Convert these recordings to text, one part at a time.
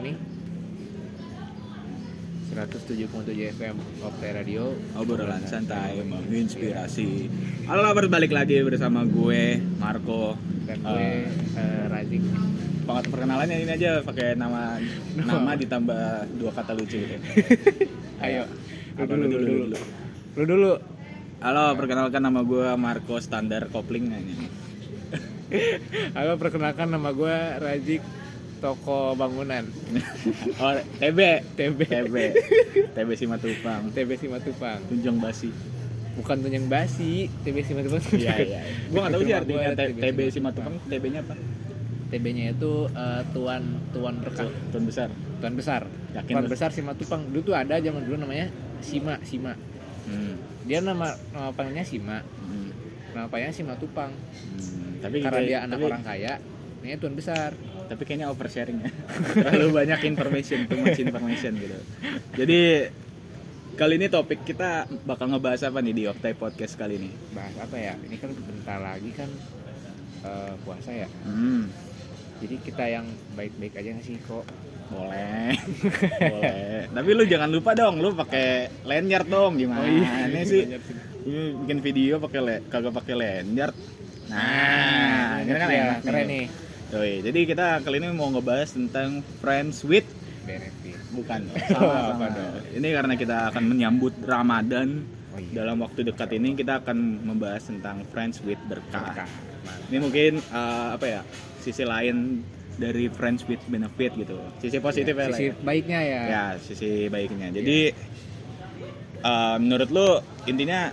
nih? 107.7 FM Opte Radio. Obrolan santai menginspirasi. Halo kabar balik lagi bersama gue Marco dan gue eh, Razik. Pengat perkenalannya ini aja pakai nama nama ditambah dua kata lucu. Gitu. ayo. Lu dulu, lu lu dulu. dulu? lu dulu. Halo, perkenalkan nama gue Marco Standar Kopling ini. halo perkenalkan nama gue Razik toko bangunan. Oh, TB, TB TB, TB Simatupang, TB Simatupang. Tunjung Basi. bukan tuh yang basi TB Simatupang. Iya iya. Gue nggak tahu sih artinya gua TB Simatupang, TB-nya apa? TB-nya itu eh, tuan tuan berkah Tuan besar. tuan besar. Yakin tuan besar Simatupang. Dulu tuh ada zaman dulu namanya Sima Sima. Hmm. dia nama nama panggilnya Sima. Hmm, nama panggilnya Simatupang. Hmm. Tapi karena dia anak tapi- orang kaya ini tuan besar tapi kayaknya oversharing ya. Terlalu banyak information too much information gitu. Jadi kali ini topik kita bakal ngebahas apa nih di Optai Podcast kali ini? Bahas apa ya? Ini kan bentar lagi kan eh, puasa ya. Hmm, jadi kita yang baik-baik aja nggak sih kok? Boleh. Boleh. Tapi lu jangan lupa dong lu pakai lanyard dong. Gimana ini sih? Ini bikin video pakai le kagak pakai lanyard. Nah ini kan? ya, enak keren nih Yoi, jadi kita kali ini mau ngebahas tentang friends with benefit bukan sama, sama. dong? ini karena kita akan menyambut Ramadan oh iya dalam waktu dekat ini kita akan membahas tentang friends with berkah. Berkah. Ini mungkin eh, apa ya sisi lain dari friends with benefit gitu. Sisi positif ya, sisi ya. baiknya ya Ya, sisi baiknya. Jadi eh, menurut lo intinya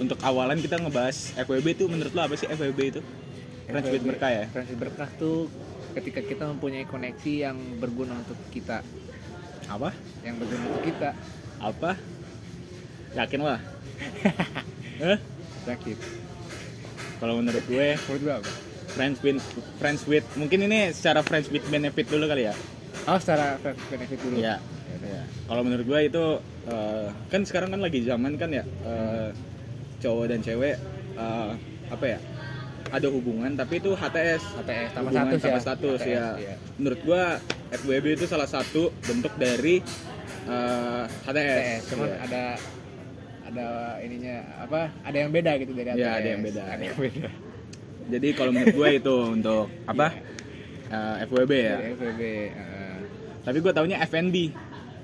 untuk awalan kita ngebahas FWB itu menurut lo apa sih FWB itu? Friends with berkah ya? Friends with berkah tuh ketika kita mempunyai koneksi yang berguna untuk kita Apa? yang berguna untuk kita Apa? Yakin lah. Eh? sakit Kalau menurut gue menurut gua apa friends with friends with mungkin ini secara friends with benefit dulu kali ya. oh secara friends with benefit dulu Iya. Iya. Kalau menurut gue itu eh, kan sekarang kan lagi zaman kan ya eh, cowok dan cewek eh, apa ya ada hubungan tapi itu HTS HTS tambah hubungan status tanpa ya status HTS, ya. iya. Menurut gue FWB itu salah satu bentuk dari eh, HTS. HTS cuman Iya. ada ada ininya apa ada yang beda gitu dari HTS Iya, ada yang beda. ada yang beda Jadi kalau menurut gue itu untuk apa Eh, FWB ya. dari FWB uh, Tapi gue taunya FNB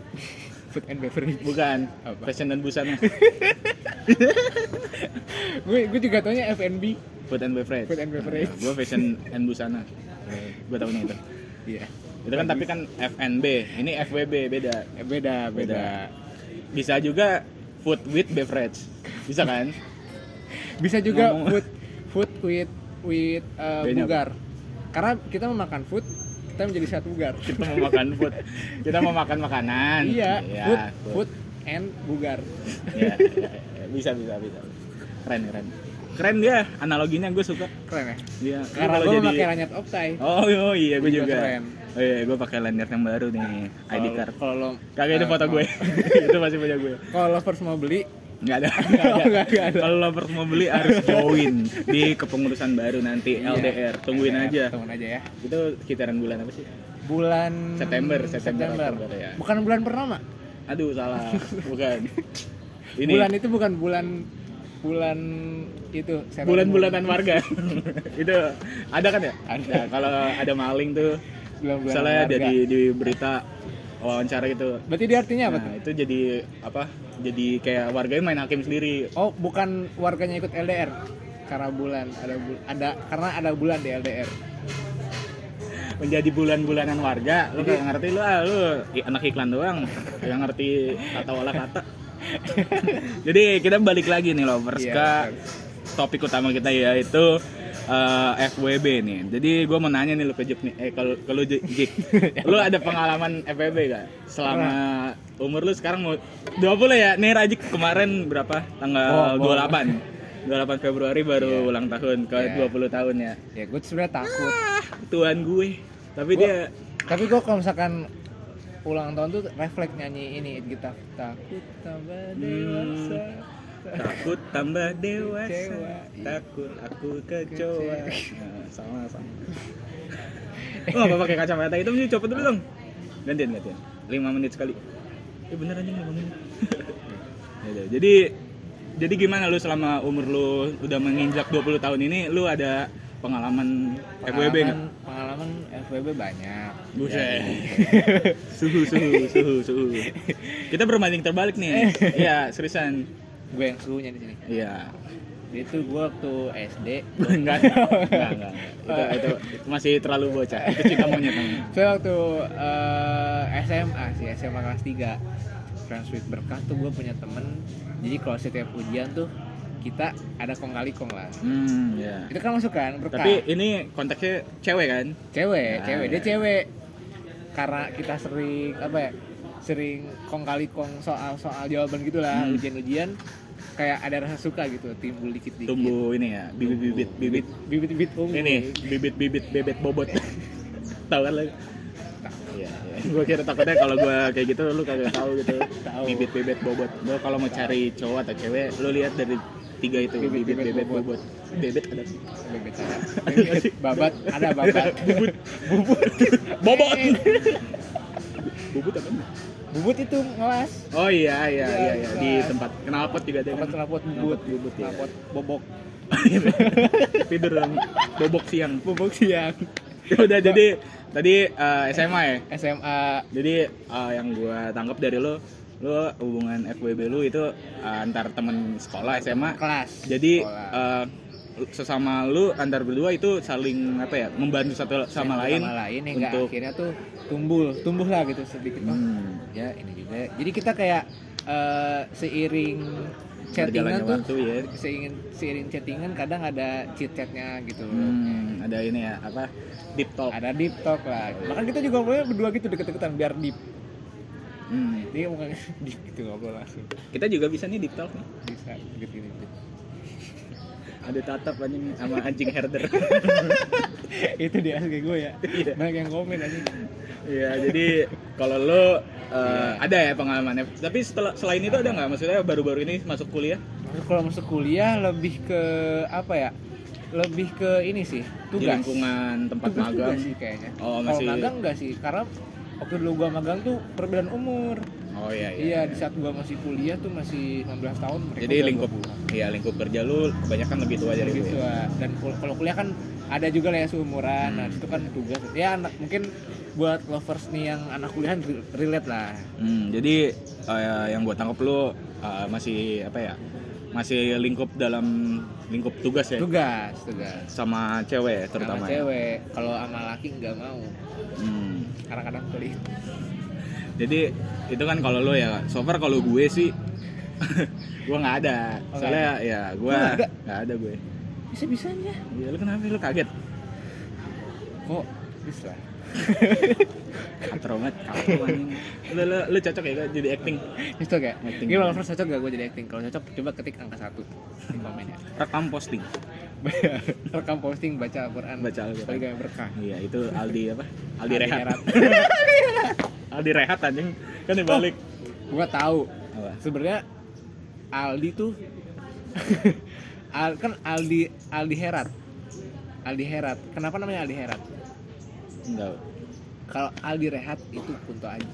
food and beverage bukan Apa? fashion dan busana gue gue juga taunya FNB food and beverage. Food and beverage. gue fashion and busana. gue taunya itu. iya Itu kan tapi kan FNB, ini FWB beda. Eh, beda beda Bisa juga food with beverage. Bisa kan? bisa juga Ngomong- food food with with uh, bugar karena kita memakan food kita menjadi satu bugar Kita mau makan food. Kita mau makan makanan. iya Iya, food food and bugar Iya, iya, iya. bisa bisa bisa. Keren keren. Keren dia analoginya gue suka. keren ya Iya. Karena gue jadi- memakai lanyard optai Oh, oh iya gue Juga juga. keren. Oh iya, gue pakai lanyard yang baru nih, ID Kalau- card. kalau lo Kagak itu eh, foto mau- gue. itu masih punya gue. kalau lovers mau beli Nggak ada. Oh, Nggak ada. nggak- nggak ada. Kalau lovers mau beli harus join di kepengurusan baru nanti Iya. LDR. Tungguin LDR, aja. tungguin aja ya Itu sekitaran bulan apa sih? bulan September, September, Oktober ya. bukan bulan purnama Aduh, salah. Bukan. Ini bulan itu bukan bulan bulan itu bulan-bulanan warga. itu ada kan ya? Ada. Kalau ada maling tuh bulan-bulan misalnya ada warga. di, di berita wawancara gitu. berarti dia artinya apa tuh Nah, itu jadi apa? Jadi kayak warganya main hakim sendiri. Oh, bukan warganya ikut LDR. Karena bulan ada bul ada karena ada bulan di LDR. menjadi bulan-bulanan warga lu Jadi- gak ngerti lu ah lu anak iklan doang yang ngerti kata wala kata jadi kita balik lagi nih lovers Iya, ke topik utama kita yaitu eh, FWB nih. Jadi gue mau nanya nih lu ke nih. Eh kalau kalau Jik lu ada pengalaman FWB gak selama umur lu sekarang mau 20 ya? Nih Rajik kemarin berapa? Tanggal Oh, oh. 28 28 Februari baru Iya. ulang tahun ke Iya. 20 tahun ya. Ya, gue sebenarnya takut. Tuhan gue. Tapi Gua- dia Tapi gue kalau misalkan ulang tahun tuh refleks nyanyi ini kita takut tambah dewasa. takut tambah dewasa. Takut aku Kecewa. nah, sama sama. Lu apa pakai kacamata hitam sih copot dulu dong. Gantian gantian. Lima menit sekali. Ya bener aja lima menit. Ya udah, jadi jadi gimana lu selama umur lu udah menginjak 20 tahun ini? Lu ada pengalaman, FWB nggak? Pengalaman- FWB banyak. Buset. Ya, suhu suhu suhu suhu kita berbanding terbalik nih iya seriusan gue yang suhunya di sini. iya Itu gue waktu SD. enggak enggak enggak, enggak. Itu, itu masih terlalu bocah itu cinta monyet namanya Saya waktu eh, SMA sih, SMA kelas 3 Friends with Berkah tuh gue punya temen Jadi kalau setiap ujian tuh kita ada kong kali kong lah. Hmm ya Itu kan masuk kan berkah. Tapi ini konteksnya cewek kan? Cewek, Nah, cewek, dia ya. cewek. Karena kita sering, apa ya Sering kong kali kong soal-soal jawaban gitu lah Hmm. Ujian-ujian. Kayak ada rasa suka gitu, timbul dikit-dikit. Tumbuh ini ya bibit-bibit bibit. Bibit-bibit ungu. Ini bibit-bibit bebet bobot. Tahu kan lo Iya, iya. gue kira takutnya kalau gue kayak gitu lu kagak tahu gitu. Tahu. Bibit bebet bobot. Lo kalau mau cari cowok atau cewek, lu lihat dari tiga itu Bibit, bebet, bebet, bobot. bobot. Bebet ada sih. Bebet ada. Babat, ada babat Bubut. Bubut. Bobot. Bubut apa? Bubut itu ngelas Oh iya iya Iya, iya, iya. di tempat knalpot juga ada Tempat kan. knalpot bubut, bubut ya. knalpot bobok, Tidur dong. Bobok siang. bobok siang. Ya udah jadi tadi eh, SMA ya. SMA Jadi eh, yang gua tangkap dari lo, lo hubungan FWB lu itu eh, antar temen sekolah SMA. kelas. Jadi Sekolah. eh, sesama lu antar berdua itu saling apa ya membantu satu sama Satu lain sama lain hingga untuk akhirnya tuh tumbuh, tumbuh lah gitu sedikit. Oh, hmm, ya ini juga. Jadi kita kayak eh, seiring chattingan tuh waktu ya. seiring seiring chattingan kadang ada chit chatnya gitu. Hmm, ada ini ya apa deep talk. Ada deep talk lah. Bahkan kita juga berdua gitu deket-deketan biar deep. Hmm, Dia bukan deep gitu ngobrol langsung. kita juga bisa nih deep talk nih. Bisa gitu gitu. Ada tatap anjing sama anjing herder. itu di asli gue ya. Iya. Banyak yang komen aja. Iya, jadi kalau lo uh, Iya. ada ya pengalamannya. Tapi setelah selain itu ada nggak? Maksudnya baru-baru ini masuk kuliah? Kalau masuk kuliah lebih ke apa ya? Lebih ke ini sih, Di tugas. lingkungan tempat tugas magang. sih kayaknya. Oh, Kalau masih- magang enggak sih, karena waktu dulu gua magang tuh perbedaan umur. Oh iya iya. Iya, di saat gua masih kuliah tuh masih 16 tahun. mereka Jadi lingkup 20. iya lingkup kerja lu kebanyakan lebih tua dari gitu gue. ah. dan kul- kalau kuliah kan ada juga lah ya seumuran nah Hmm. itu kan tugas ya anak mungkin buat lovers nih yang anak kuliahan re- relate lah Hmm, jadi eh, yang gue tangkap lu eh, masih apa ya? Masih lingkup dalam lingkup tugas ya tugas tugas sama cewek terutama. sama ya? cewek kalau sama laki nggak mau Hmm. Kadang-kadang pelit Jadi itu kan kalau lo ya, so far kalau gue sih gue nggak ada. Oh, Soalnya ya gue nggak ada? gue. bisa bisanya Ya lu kenapa lu kaget? kok bisa Katro banget. Lu, lu, lu cocok ya jadi acting. itu kayak Acting. gimana lovers cocok gak gue jadi acting kalau cocok coba ketik angka satu di komen ya Rekam posting. rekam posting baca Al-Quran Baca Al-Quran. Paling gak berkah Iya, itu Aldi apa? Aldi, Aldi Rehat. Rehat. Aldi Rehat anjing. Kan dibalik. gue tahu Apa? sebenarnya Aldi tuh Al, kan Aldi Aldi Herat Aldi Herat kenapa namanya Aldi Herat Enggak. kalau Aldi Rehat itu Kunto Aji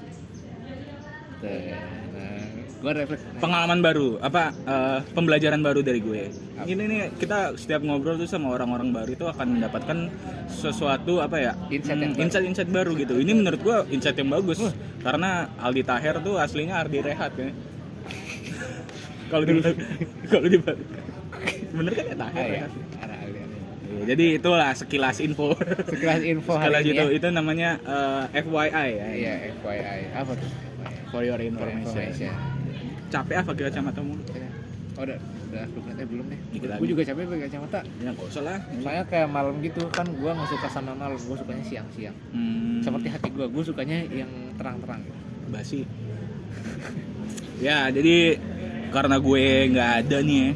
nah, gue refleks Pengalaman baru, apa eh, pembelajaran baru dari gue. Apa? Ini nih kita setiap ngobrol tuh sama orang-orang baru itu akan mendapatkan sesuatu apa ya? Insight yang hmm, baru. gitu. Ini menurut gue insight yang bagus karena Aldi Taher tuh aslinya Aldi Rehat ya. Kalau di kalau dibalik. Bener kan ya Taher? Ah, ya. Jadi itulah sekilas info. sekilas info Sekilas hari itu ini itu namanya eh, FYI ya. ya. iya FYI apa tuh For your information. Information. Capek ah pakai kacamata mulu. Ya. oh udah udah belum eh, belum deh gue juga capek pakai kacamata Ya nggak usah lah. soalnya kayak malam gitu kan gue nggak suka sama malam gue sukanya siang-siang Hmm, seperti hati gue gue sukanya yang terang-terang gitu. basi. ya jadi karena gue nggak ada nih ya,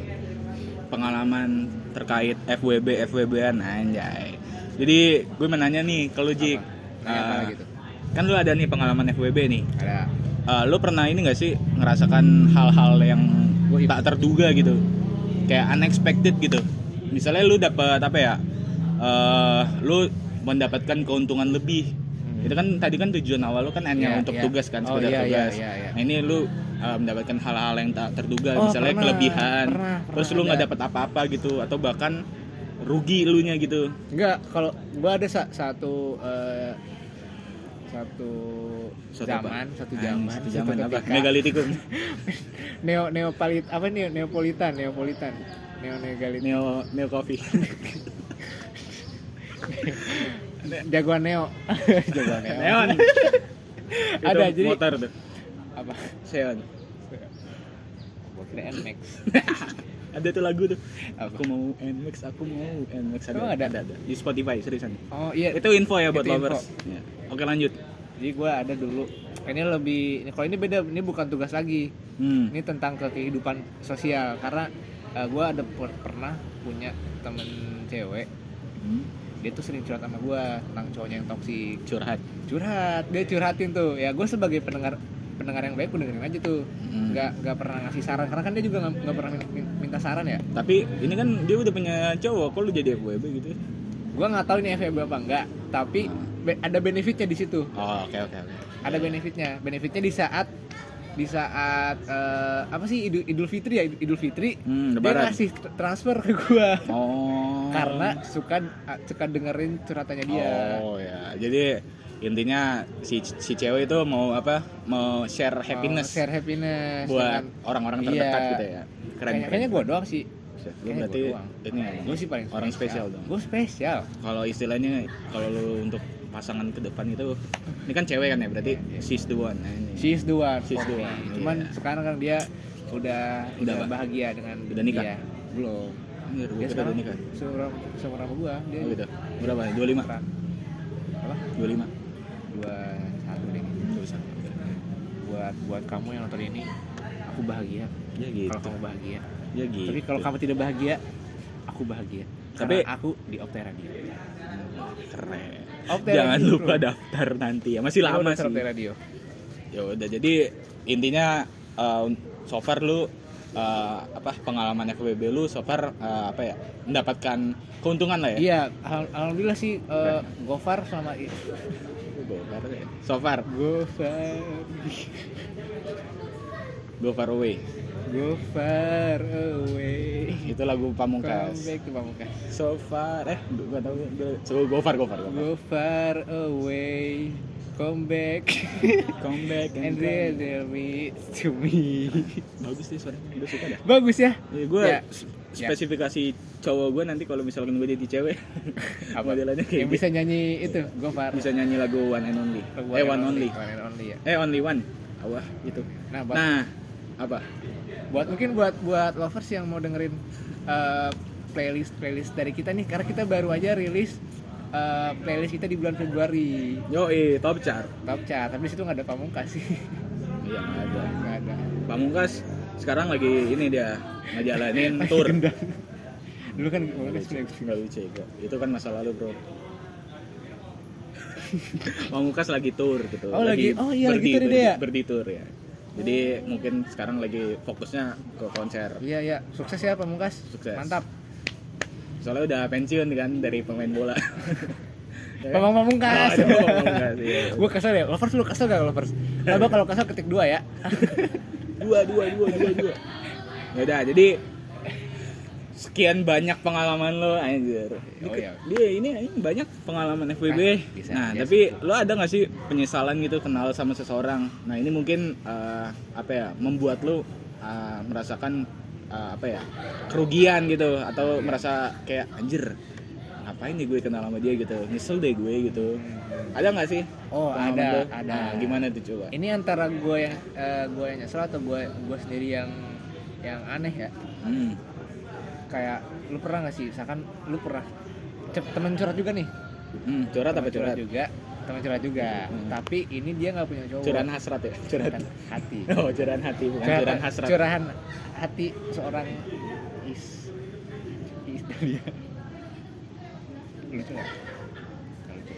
pengalaman terkait FWB FWB-an anjay. Jadi gue menanya nih kalau Jik, Nanya apa eh, lagi tuh? Kan lu ada nih pengalaman FWB nih. ada Eh, lu pernah ini gak sih ngerasakan hal-hal yang tak terduga gitu, kayak unexpected gitu. Misalnya lu dapat apa ya? eh lu mendapatkan keuntungan lebih itu kan tadi kan tujuan awal lu kan hanya Iya, untuk iya. tugas kan Oh, sekedar iya, iya, tugas iya, iya. nah ini lu uh, mendapatkan hal-hal yang tak terduga Oh, misalnya pernah, kelebihan pernah, terus pernah lu nggak dapat apa-apa gitu atau bahkan rugi lu nya gitu Enggak, kalau gua ada sa- satu eh, satu Suatu zaman, apa? satu zaman, satu zaman apa ketika. megalitikum Neo neopalit apa nih neopolitan, neopolitan. Neo neogalit. neo neo coffee Jagoan Neo. Jagoan Neo. Ada, jadi- motor tuh Apa? Seon kira NMAX. Ada tuh lagu tuh Apa? aku mau Nmax aku mau Nmax ada, ada? ada ada di Spotify seriusan Oh iya, itu info ya buat lovers Ya. oke lanjut jadi gua ada dulu. Ini lebih kalau ini beda, ini bukan tugas lagi. hmm. Ini tentang ke kehidupan sosial karena eh, gua ada per- pernah punya temen cewek Hmm. dia tuh sering curhat sama gua tentang cowoknya yang toksik curhat curhat dia curhatin tuh ya gue sebagai pendengar pendengar yang baik gue dengerin aja tuh. Hmm. nggak nggak pernah ngasih saran karena kan dia juga nggak pernah min- min- minta saran ya. Tapi ini kan dia udah punya cowok kok lu jadi FWB gitu? Gue nggak tahu ini FVB apa enggak tapi be- ada benefitnya di situ. Oh oke oke oke. Ada benefitnya. Benefitnya di saat di saat eh, apa sih idul, idul fitri ya? Idul fitri hmm, dia ngasih transfer ke gue oh. Karena suka suka dengerin curhatannya dia. Oh ya. Jadi intinya si si cewek itu mau apa mau share happiness share happiness buat orang-orang Iya. terdekat gitu ya keren kayaknya, kayaknya gue doang sih lu berarti gua doang. ini ya, gue sih paling orang spesial dong gue spesial kalau istilahnya kalau lu untuk pasangan ke depan itu ini kan cewek kan ya berarti she's the one nah, ini. she's the one She's the one, cuman iya. sekarang kan dia udah Udah udah, bahagia dengan Udah nikah? dia. belum Anjir, gua dia sekarang udah nikah. seorang seorang gua dia Oh gitu. Berapa? 25. Sekarang. apa 25. Dua satu deh buat buat kamu yang nonton ini aku bahagia Ya gitu. kalau kamu bahagia Ya gitu. tapi kalau kamu tidak bahagia aku bahagia Tapi- Karena aku di Optera Radio keren. Optera Jangan Radio, lupa daftar nanti ya. Masih lama sih. Optera Radio Ya udah jadi intinya uh, so far lu uh, apa pengalaman FWB lu so far uh, apa ya mendapatkan keuntungan lah ya. iya al- alhamdulillah sih eh, Gofar sama i- Gofar ya. So far Gofar go far away. Go far away. Itu lagu Come Pamungkas. back to Pamungkas. So far eh tahu gua- so go far go far go far. Go far away. Come back Come back and and come. reveal me to me. Bagus sih suara. Gue suka dah. Bagus ya. Ya, gue Ya. Spesifikasi cowok gue nanti kalau misalkan gue jadi cewek Apa? modelannya Yang kayak bisa bisa, nyanyi itu Go far. bisa nyanyi lagu one and only. One eh and one only One and only ya. eh only one. Awah gitu. Nah, buat, nah apa? Buat mungkin buat buat lovers yang mau dengerin eh, playlist playlist dari kita nih karena kita baru aja rilis eh, playlist kita di bulan Februari. Yo eh top chart. Top chart tapi di situ nggak ada pamungkas. Sih iya nggak ada. Nggak ada. Pamungkas sekarang lagi ini dia ngejalanin tour. dulu kan nggak lucu ya itu kan masa lalu bro. Pamungkas lagi tour gitu. Oh, lagi- oh iya, berdi, deh berdi, dia. berdi tour ya. Jadi mungkin sekarang lagi fokusnya ke konser. Iya iya. Sukses ya pamungkas. Sukses. mantap. Soalnya udah pensiun kan dari pemain bola? Pamang pamungkas. Oh, Pamungkas, iya. gue kesel ya. Lovers lu kesel gak lovers? Coba kalau kesel ketik dua ya dua dua dua dua dua. Ya udah jadi sekian banyak pengalaman lo anjir. Oh, iya. dia ini, ini banyak pengalaman FWB Ah, bisa, nah tapi lo ada nggak sih penyesalan gitu kenal sama seseorang? Nah ini mungkin eh, apa ya membuat lo eh, merasakan eh, apa ya kerugian gitu atau merasa kayak anjir ngapain nih gue kenal sama dia gitu nyesel deh gue gitu ada nggak sih oh ada lo? ada Nah, gimana tuh coba ini antara gue yang eh, gue yang nyesel atau gue gue sendiri yang yang aneh ya hmm. kayak lu pernah gak sih misalkan lu pernah temen curhat juga nih Hmm, curhat apa Temen curhat? juga temen curhat juga Hmm. tapi ini dia nggak punya cowok Curahan hasrat ya? Curhat. Bukan hati Oh, curahan hati bukan Curhatan- curahan hasrat. curahan hati seorang is is dia lucu nggak lucu.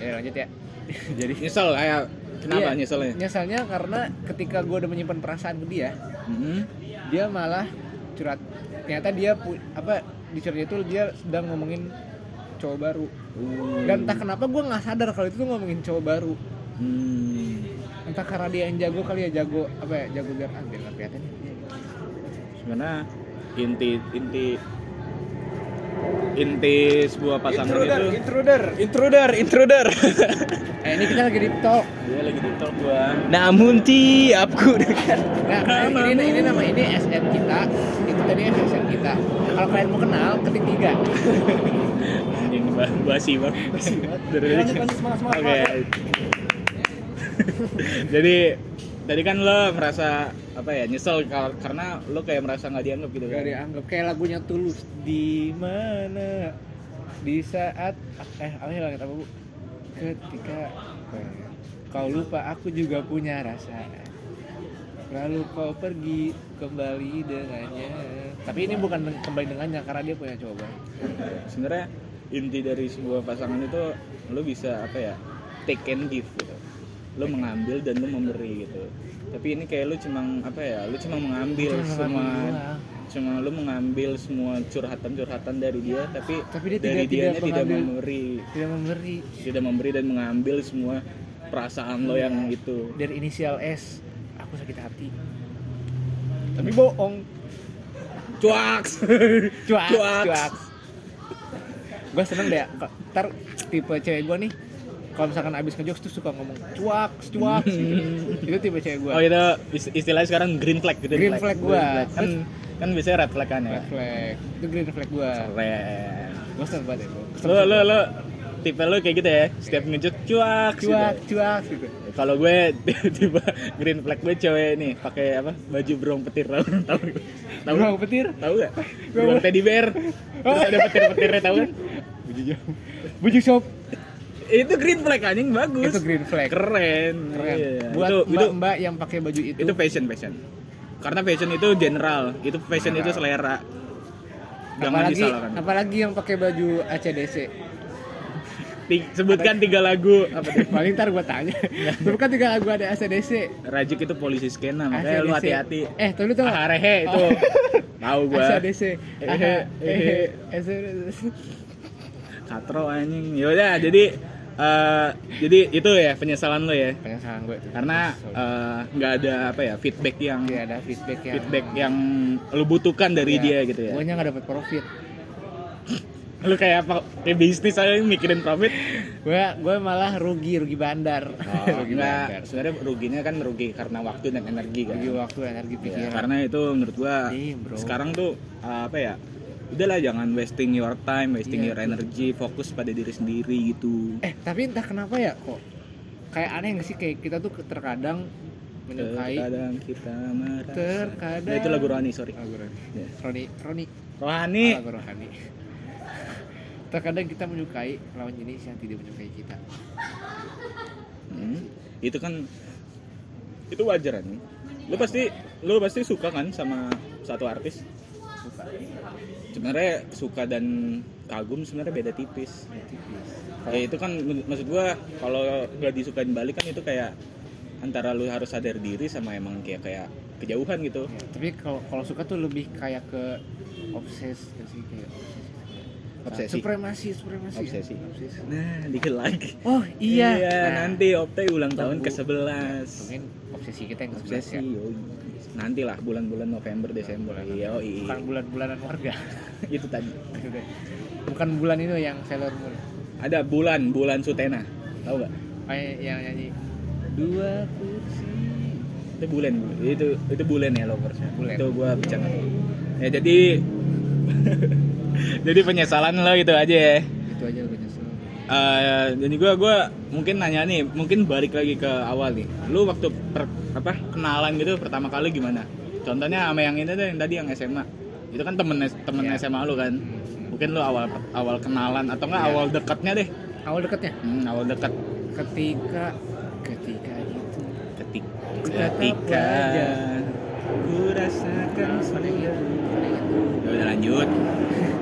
ya lanjut ya jadi Nyesel kayak kenapa Iya, nyeselnya? nyeselnya karena ketika gue udah menyimpan perasaan ke dia Hmm. dia malah curhat ternyata dia apa di curhat itu dia sedang ngomongin cowok baru dan entah kenapa gue nggak sadar kalau itu tuh ngomongin cowok baru hmm. entah karena dia yang jago kali ya jago apa ya jago biar ah, biar nggak kelihatan ya. sebenarnya inti inti inti sebuah pasangan itu. intruder. Intruder intruder. Eh ini kita lagi di talk dia lagi di talk gua. Namun tiapku dekat. Nah ini, ini, ini nama ini SM kita. Itu tadi SSM kita. Kalau kalian mau kenal ketik tiga. Bah- basi banget dari lanjut, semangat, semangat, oke. jadi tadi kan lo merasa apa ya nyesel kar- karena lo kayak merasa nggak dianggap gitu Gak kan dianggap. Kayak lagunya tulus di mana di saat eh apa ya apa bu? Ketika kau lupa aku juga punya rasa. Lalu kau pergi kembali dengannya. Tapi ini bukan kembali dengannya karena dia punya coba sebenarnya inti dari sebuah pasangan itu lo bisa apa ya take and give gitu lo mengambil dan lo memberi gitu. Tapi ini kayak lo cuma apa ya lo cuma mengambil Cuma semua. cuma lo mengambil semua curhatan-curhatan dari dia tapi, Tapi dia dari tidak- dianya tidak tidak memberi. tidak memberi. Tidak memberi dan mengambil semua perasaan lo yang itu dari inisial S aku sakit hati. Tapi bohong. Cuaks. Cuak Cuaks. cuak gue seneng deh ntar tipe cewek gue nih kalau misalkan abis ngejokes tuh suka ngomong cuak cuak itu tipe cewek gue oh itu is- istilahnya sekarang green flag gitu Green flag gua. kan kan biasanya red flag kan ya? red flag. Itu green flag gue keren gue seneng banget ya lo lo lo tipe lo kayak gitu ya? Setiap ngejok cuak cuak gitu. cuak gitu. Kalau gue tiba green flag gue cewek nih pakai apa? Baju berong petir. Tahu tahu tahu Berong petir? tahu gak berong teddy bear. Terus ada petir petirnya tahu kan bujuk shop itu green flag anjing bagus. Itu green flag. Keren. Keren. Iya. buat itu mbak itu mbak yang pakai baju itu. Itu fashion fashion. Karena fashion itu general. Itu fashion itu selera. Jangan apalagi disalahkan. apalagi yang pakai baju ACDC sebutkan tiga lagu. Apa tuh? paling ntar gue tanya. Sebutkan tiga lagu ada ACDC Rajuk itu polisi skena makanya lu hati-hati. Eh tuh lu tau nggak? Harehe itu. Tahu gua. ACDC Ehe, ehe. ACDC katro anjing. Yaudah jadi eh, jadi itu ya penyesalan lo ya. Penyesalan gue karena eh, nggak ada apa ya feedback yang dia ada feedback yang feedback yang lu butuhkan dari dia gitu ya. Gue nya nggak dapat profit. Lu kayak apa kayak bisnis aja mikirin profit. Gue gue malah rugi rugi bandar. Rugi enggak bandar. Sebenarnya ruginya kan rugi karena waktu dan energi kan. Rugi waktu energi Ya, pikiran. karena itu menurut gua Iya, sekarang tuh uh, apa ya udahlah jangan wasting your time wasting Iya, your energy fokus pada diri sendiri gitu. Eh tapi entah kenapa ya kok kayak aneh nggak sih? Kayak kita tuh terkadang menyukai terkadang kita merasa terkadang Nah, itu lagu Rohani sorry. Lagu Roni Ya. Roni Roni. Rohani! Oh, lagu Rohani. Terkadang kita menyukai lawan jenis yang tidak menyukai kita. Hmm, itu kan itu wajar kan lu pasti lu pasti suka kan sama satu artis suka sebenarnya suka dan kagum sebenarnya beda tipis. Ya itu kan maksud gua kalau nggak disukain balik kan itu kayak antara lu harus sadar diri sama emang kayak kayak kejauhan gitu. Ya, tapi kalau suka tuh lebih kayak ke obses sih? Kayak obses Obsesi. supremasi supremasi. Obsesi. Obsesi. nah dikit lagi. Oh iya, Nah, nanti Optai ulang tahun ke 11 mungkin obsesi kita yang obsesi obsesi ya. nanti lah bulan-bulan November Desember. Iya bukan bulan-bulanan warga. Itu tadi. Bukan bulan itu yang Sailor Moon. Ada bulan bulan Sutena. Tahu gak kayak yang nyanyi. Dua kursi. Itu bulan itu itu bulan ya loversnya Bulan. itu gua bercanda. Ya jadi jadi penyesalan lo itu aja ya. Itu aja gue nyesel Eh, jadi gua gua mungkin nanya nih mungkin balik lagi ke awal nih. Lu waktu per- apa kenalan gitu pertama kali gimana? Contohnya sama yang ini tuh yang tadi yang SMA itu kan temen temen Iya. SMA lu kan? Mungkin lu awal awal kenalan atau enggak Iya. awal dekatnya deh? Awal dekatnya? Hmm, awal dekat. Ketika ketika itu. Ketika Ketika ku rasakan ingat. Ya udah lanjut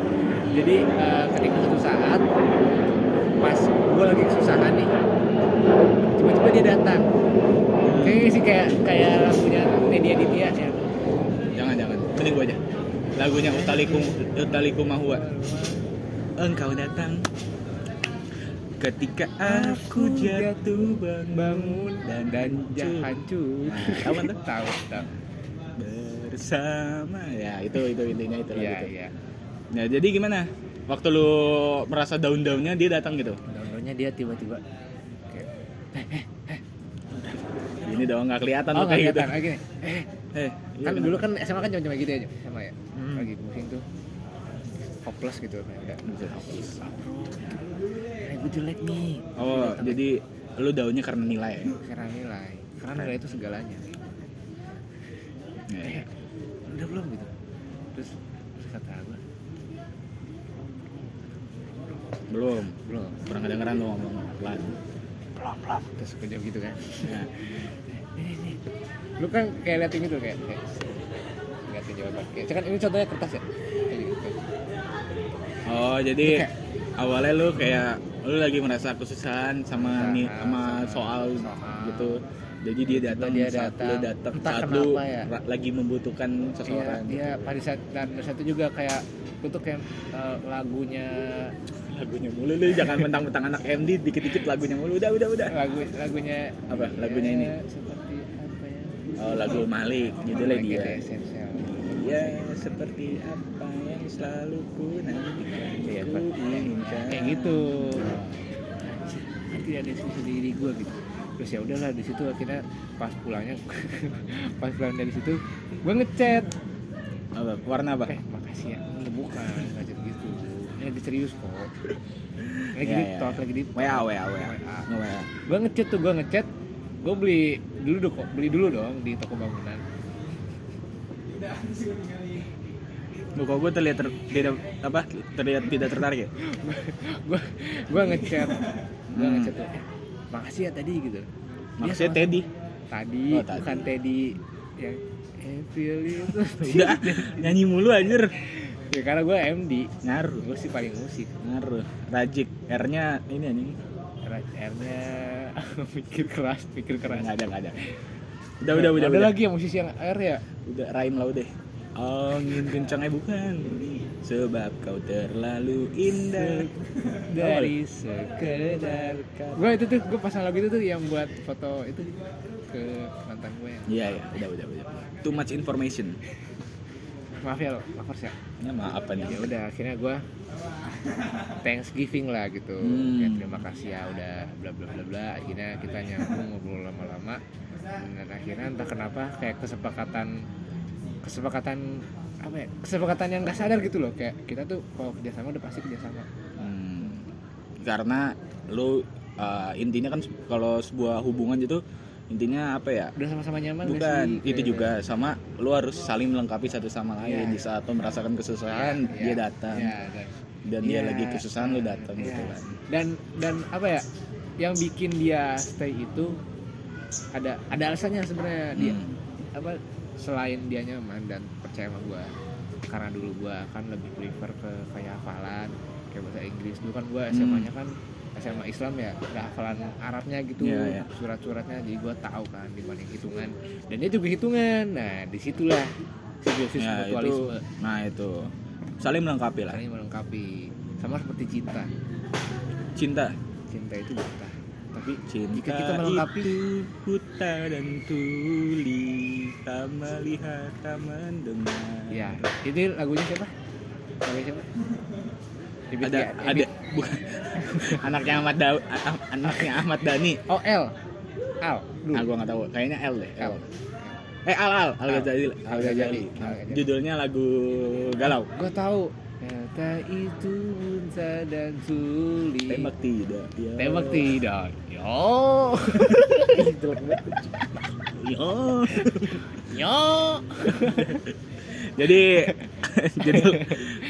jadi eh, ketika suatu saat pas gue lagi kesusahan nih tiba-tiba dia datang. Kayaknya sih kayak kayak lagunya Media Ditya ya. Jangan jangan. Mending gua aja. Lagunya utaliku utaliku mahua engkau datang ketika aku jatuh bangun dan dan hancur. Nah, tahu kan tuh? tahu tahu. Bersama. Ya itu itu intinya itu iya gitu. iya Nah, jadi gimana? Waktu lu merasa daun-daunnya dia datang gitu. Downloadnya dia tiba-tiba kayak Ini dong nggak kelihatan oh kayak gitu. kelihatan lagi nih eh Eh, iya kan bener. dulu kan SMA kan cuma cuma gitu aja sama ya Hmm. lagi pusing tuh hopeless gitu udah Bisa. eh gue jelek nih Oh, jadi lu daunnya karena nilai ya? karena nilai karena nilai itu segalanya iya. eh udah belum gitu terus terus kata gue Belum. belum Kurang kedengeran lu ngomong pelan. belum belum terus jawab gitu kan Nah, ini nih lu kan kayak liatin gitu kayak kayak liatin jawaban kayak kan ini contohnya kertas ya gitu Oh, jadi Kayak- awalnya lu kayak lu lagi merasa kesusahan sama nih sama sama soal, soal. gitu. Jadi dia datang dia saat lu datang. datang Entah saat lu ya. lagi membutuhkan Iya, seseorang. iya pada saat dan pada saat itu juga kayak gue tuh kayak eh, lagunya Lagunya mulu lu jangan mentang-mentang anak MD dikit-dikit lagunya mulu. Udah, udah, udah. lagu lagunya Apa? Lagunya ini? ya, seperti apa ya Oh, lagu Malik, judulnya Like dia. Ya, seperti apa yang selalu ku nantikan. Iya, ku Pak. inginkan. kayak gitu kan tidak ada sisi diri gue gitu terus ya udahlah di situ akhirnya pas pulangnya pas pulang dari situ gue ngechat Apa? Warna apa? eh makasih ya bukan gitu ini lagi serius kok lagi Iya, di talk iya. lagi di WA, WA, WA. WA. Gue ngechat tuh gue ngechat gue beli dulu dong kok beli dulu dong di toko bangunan Muka gue terlihat ter- tidak apa? Terlihat tidak tertarik ya? gue gue ngechat gue Hmm. ngechat tuh eh, makasih ya tadi gitu Dia Maksudnya sama- Teddy. tadi, Oh, tadi. bukan Teddy yang itu Udah nyanyi mulu anjir. ya karena gue MD Ngaruh, gue sih paling musik ngaruh. Rajik. R-nya ini anjing. R nya mikir keras mikir keras Enggak ada, enggak ada. Udah, udah, udah, ada udah. lagi yang musisi yang R ya Udah raim lah udah. Angin kencangnya bukan. Sebab kau terlalu indah. dari sekedar gue itu tuh gue pasang lagu itu tuh yang buat foto itu ke mantan gue Iya, iya, udah, udah, udah. Too much information. Maaf ya lovers ya Ya maaf apa nih? ya udah akhirnya gue Thanksgiving lah gitu. Hmm. ya terima kasih ya udah bla bla bla bla. Akhirnya kita nyambung ngobrol lama-lama. Dan akhirnya entah kenapa kayak kesepakatan kesepakatan apa ya kesepakatan yang gak sadar gitu loh. Kayak kita tuh kalau kerjasama udah pasti kerjasama. Hmm, karena lu uh, intinya kan kalau sebuah hubungan itu intinya apa ya? udah sama-sama nyaman Bukan, sih? itu Kayak- juga sama lu harus saling melengkapi satu sama lain Iya. di saat lu merasakan kesusahan Iya, dia iya, datang iya, dan, dan dia iya, lagi kesusahan lu datang iya. gitu kan. dan dan apa ya yang bikin dia stay itu ada ada alasannya sebenarnya dia Hmm. apa selain dia nyaman dan percaya sama gua karena dulu gua kan lebih prefer ke kayak hafalan kayak bahasa Inggris dulu kan gua SMA nya kan SMA Islam ya ada hafalan Arabnya gitu. Iya, iya. surat-suratnya jadi gua tahu kan dibanding hitungan. Dan dia juga hitungan. Nah di situlah simbiosis itu, mutualisme. nah itu. Saling melengkapi lah. saling melengkapi. Sama seperti cinta. Cinta, cinta itu buta. Tapi cinta jika kita melengkapi itu buta dan tuli, tak melihat, tak mendengar. ya ini lagunya siapa? Lagunya siapa Ebit ada Ga- ada. Bukan anaknya Ahmad ah- anaknya Ahmad Dhani. Oh L. Al dulu. Ah gua nggak tahu. Kayaknya L deh L. Eh Al Al. Al Al. Ghazali. Al Al Ghazali. Ghazali. Al Ghazali. judulnya lagu galau. Gue tahu. Kata itu unta dan tuli tembak tidak ya. tembak tidak yo Yo. yo jadi jadi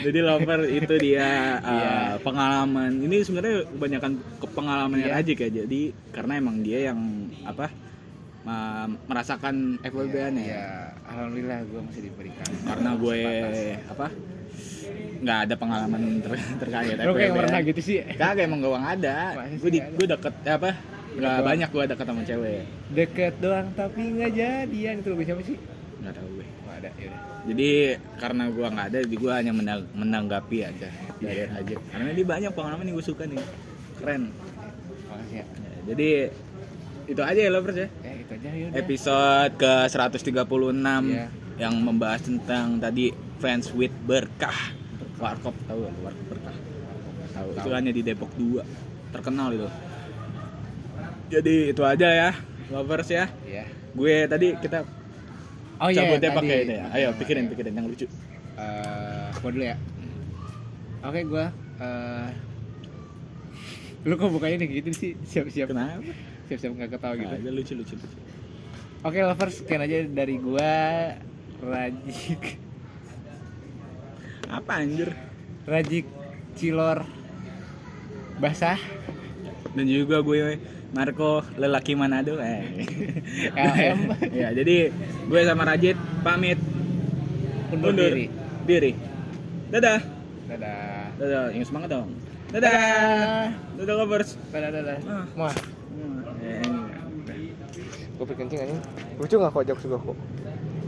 jadi lover itu dia uh, Iya. pengalaman. Ini sebenarnya kebanyakan ke pengalamannya Iya. Rajik ya. Jadi karena emang dia yang apa merasakan FWB-an ya. Ya alhamdulillah gue masih diberikan karena gue apa nggak ada pengalaman ter terkait lo kayak FWB-an. pernah gitu sih. Kagak emang gue nggak ada. Gue di gue deket apa nggak doang. banyak gue deket sama cewek. Deket doang tapi nggak jadian. Itu lebih siapa sih? Nggak tahu ada ya udah jadi karena gue nggak ada jadi gue hanya menang- menanggapi aja dari aja karena dia banyak pengalaman yang gue suka nih keren jadi itu aja ya lovers ya. Ya itu aja yaudah. Episode ke 136 Iya. yang membahas tentang tadi fans with berkah. Warkop tahu? Warkop berkah. Tahu. Itu hanya di Depok 2. Terkenal itu. Jadi itu aja ya, lovers ya. Iya. Gue tadi kita Oh iya. cabutnya pakai itu ya. Ayo pikirin pikirin yang lucu. Eh, gua dulu ya. Oke, gua eh lu kok bukanya nih gitu sih siap-siap Kenapa? siap-siap nggak ketawa gitu. Ada lucu lucu lucu. Oke lovers sekian aja dari gua Rajik Apa anjir? Rajik Cilor Basah Dan juga gue Marco lelaki Manado eh. Ya jadi gue sama Rajit pamit undur diri. diri. Dadah. Dadah. Dadah, yang semangat dong. Dadah. Dadah lovers. Dadah dadah. Ah. Wah, Eh, gue kencing aja. Lucu nggak kok jokes gue kok?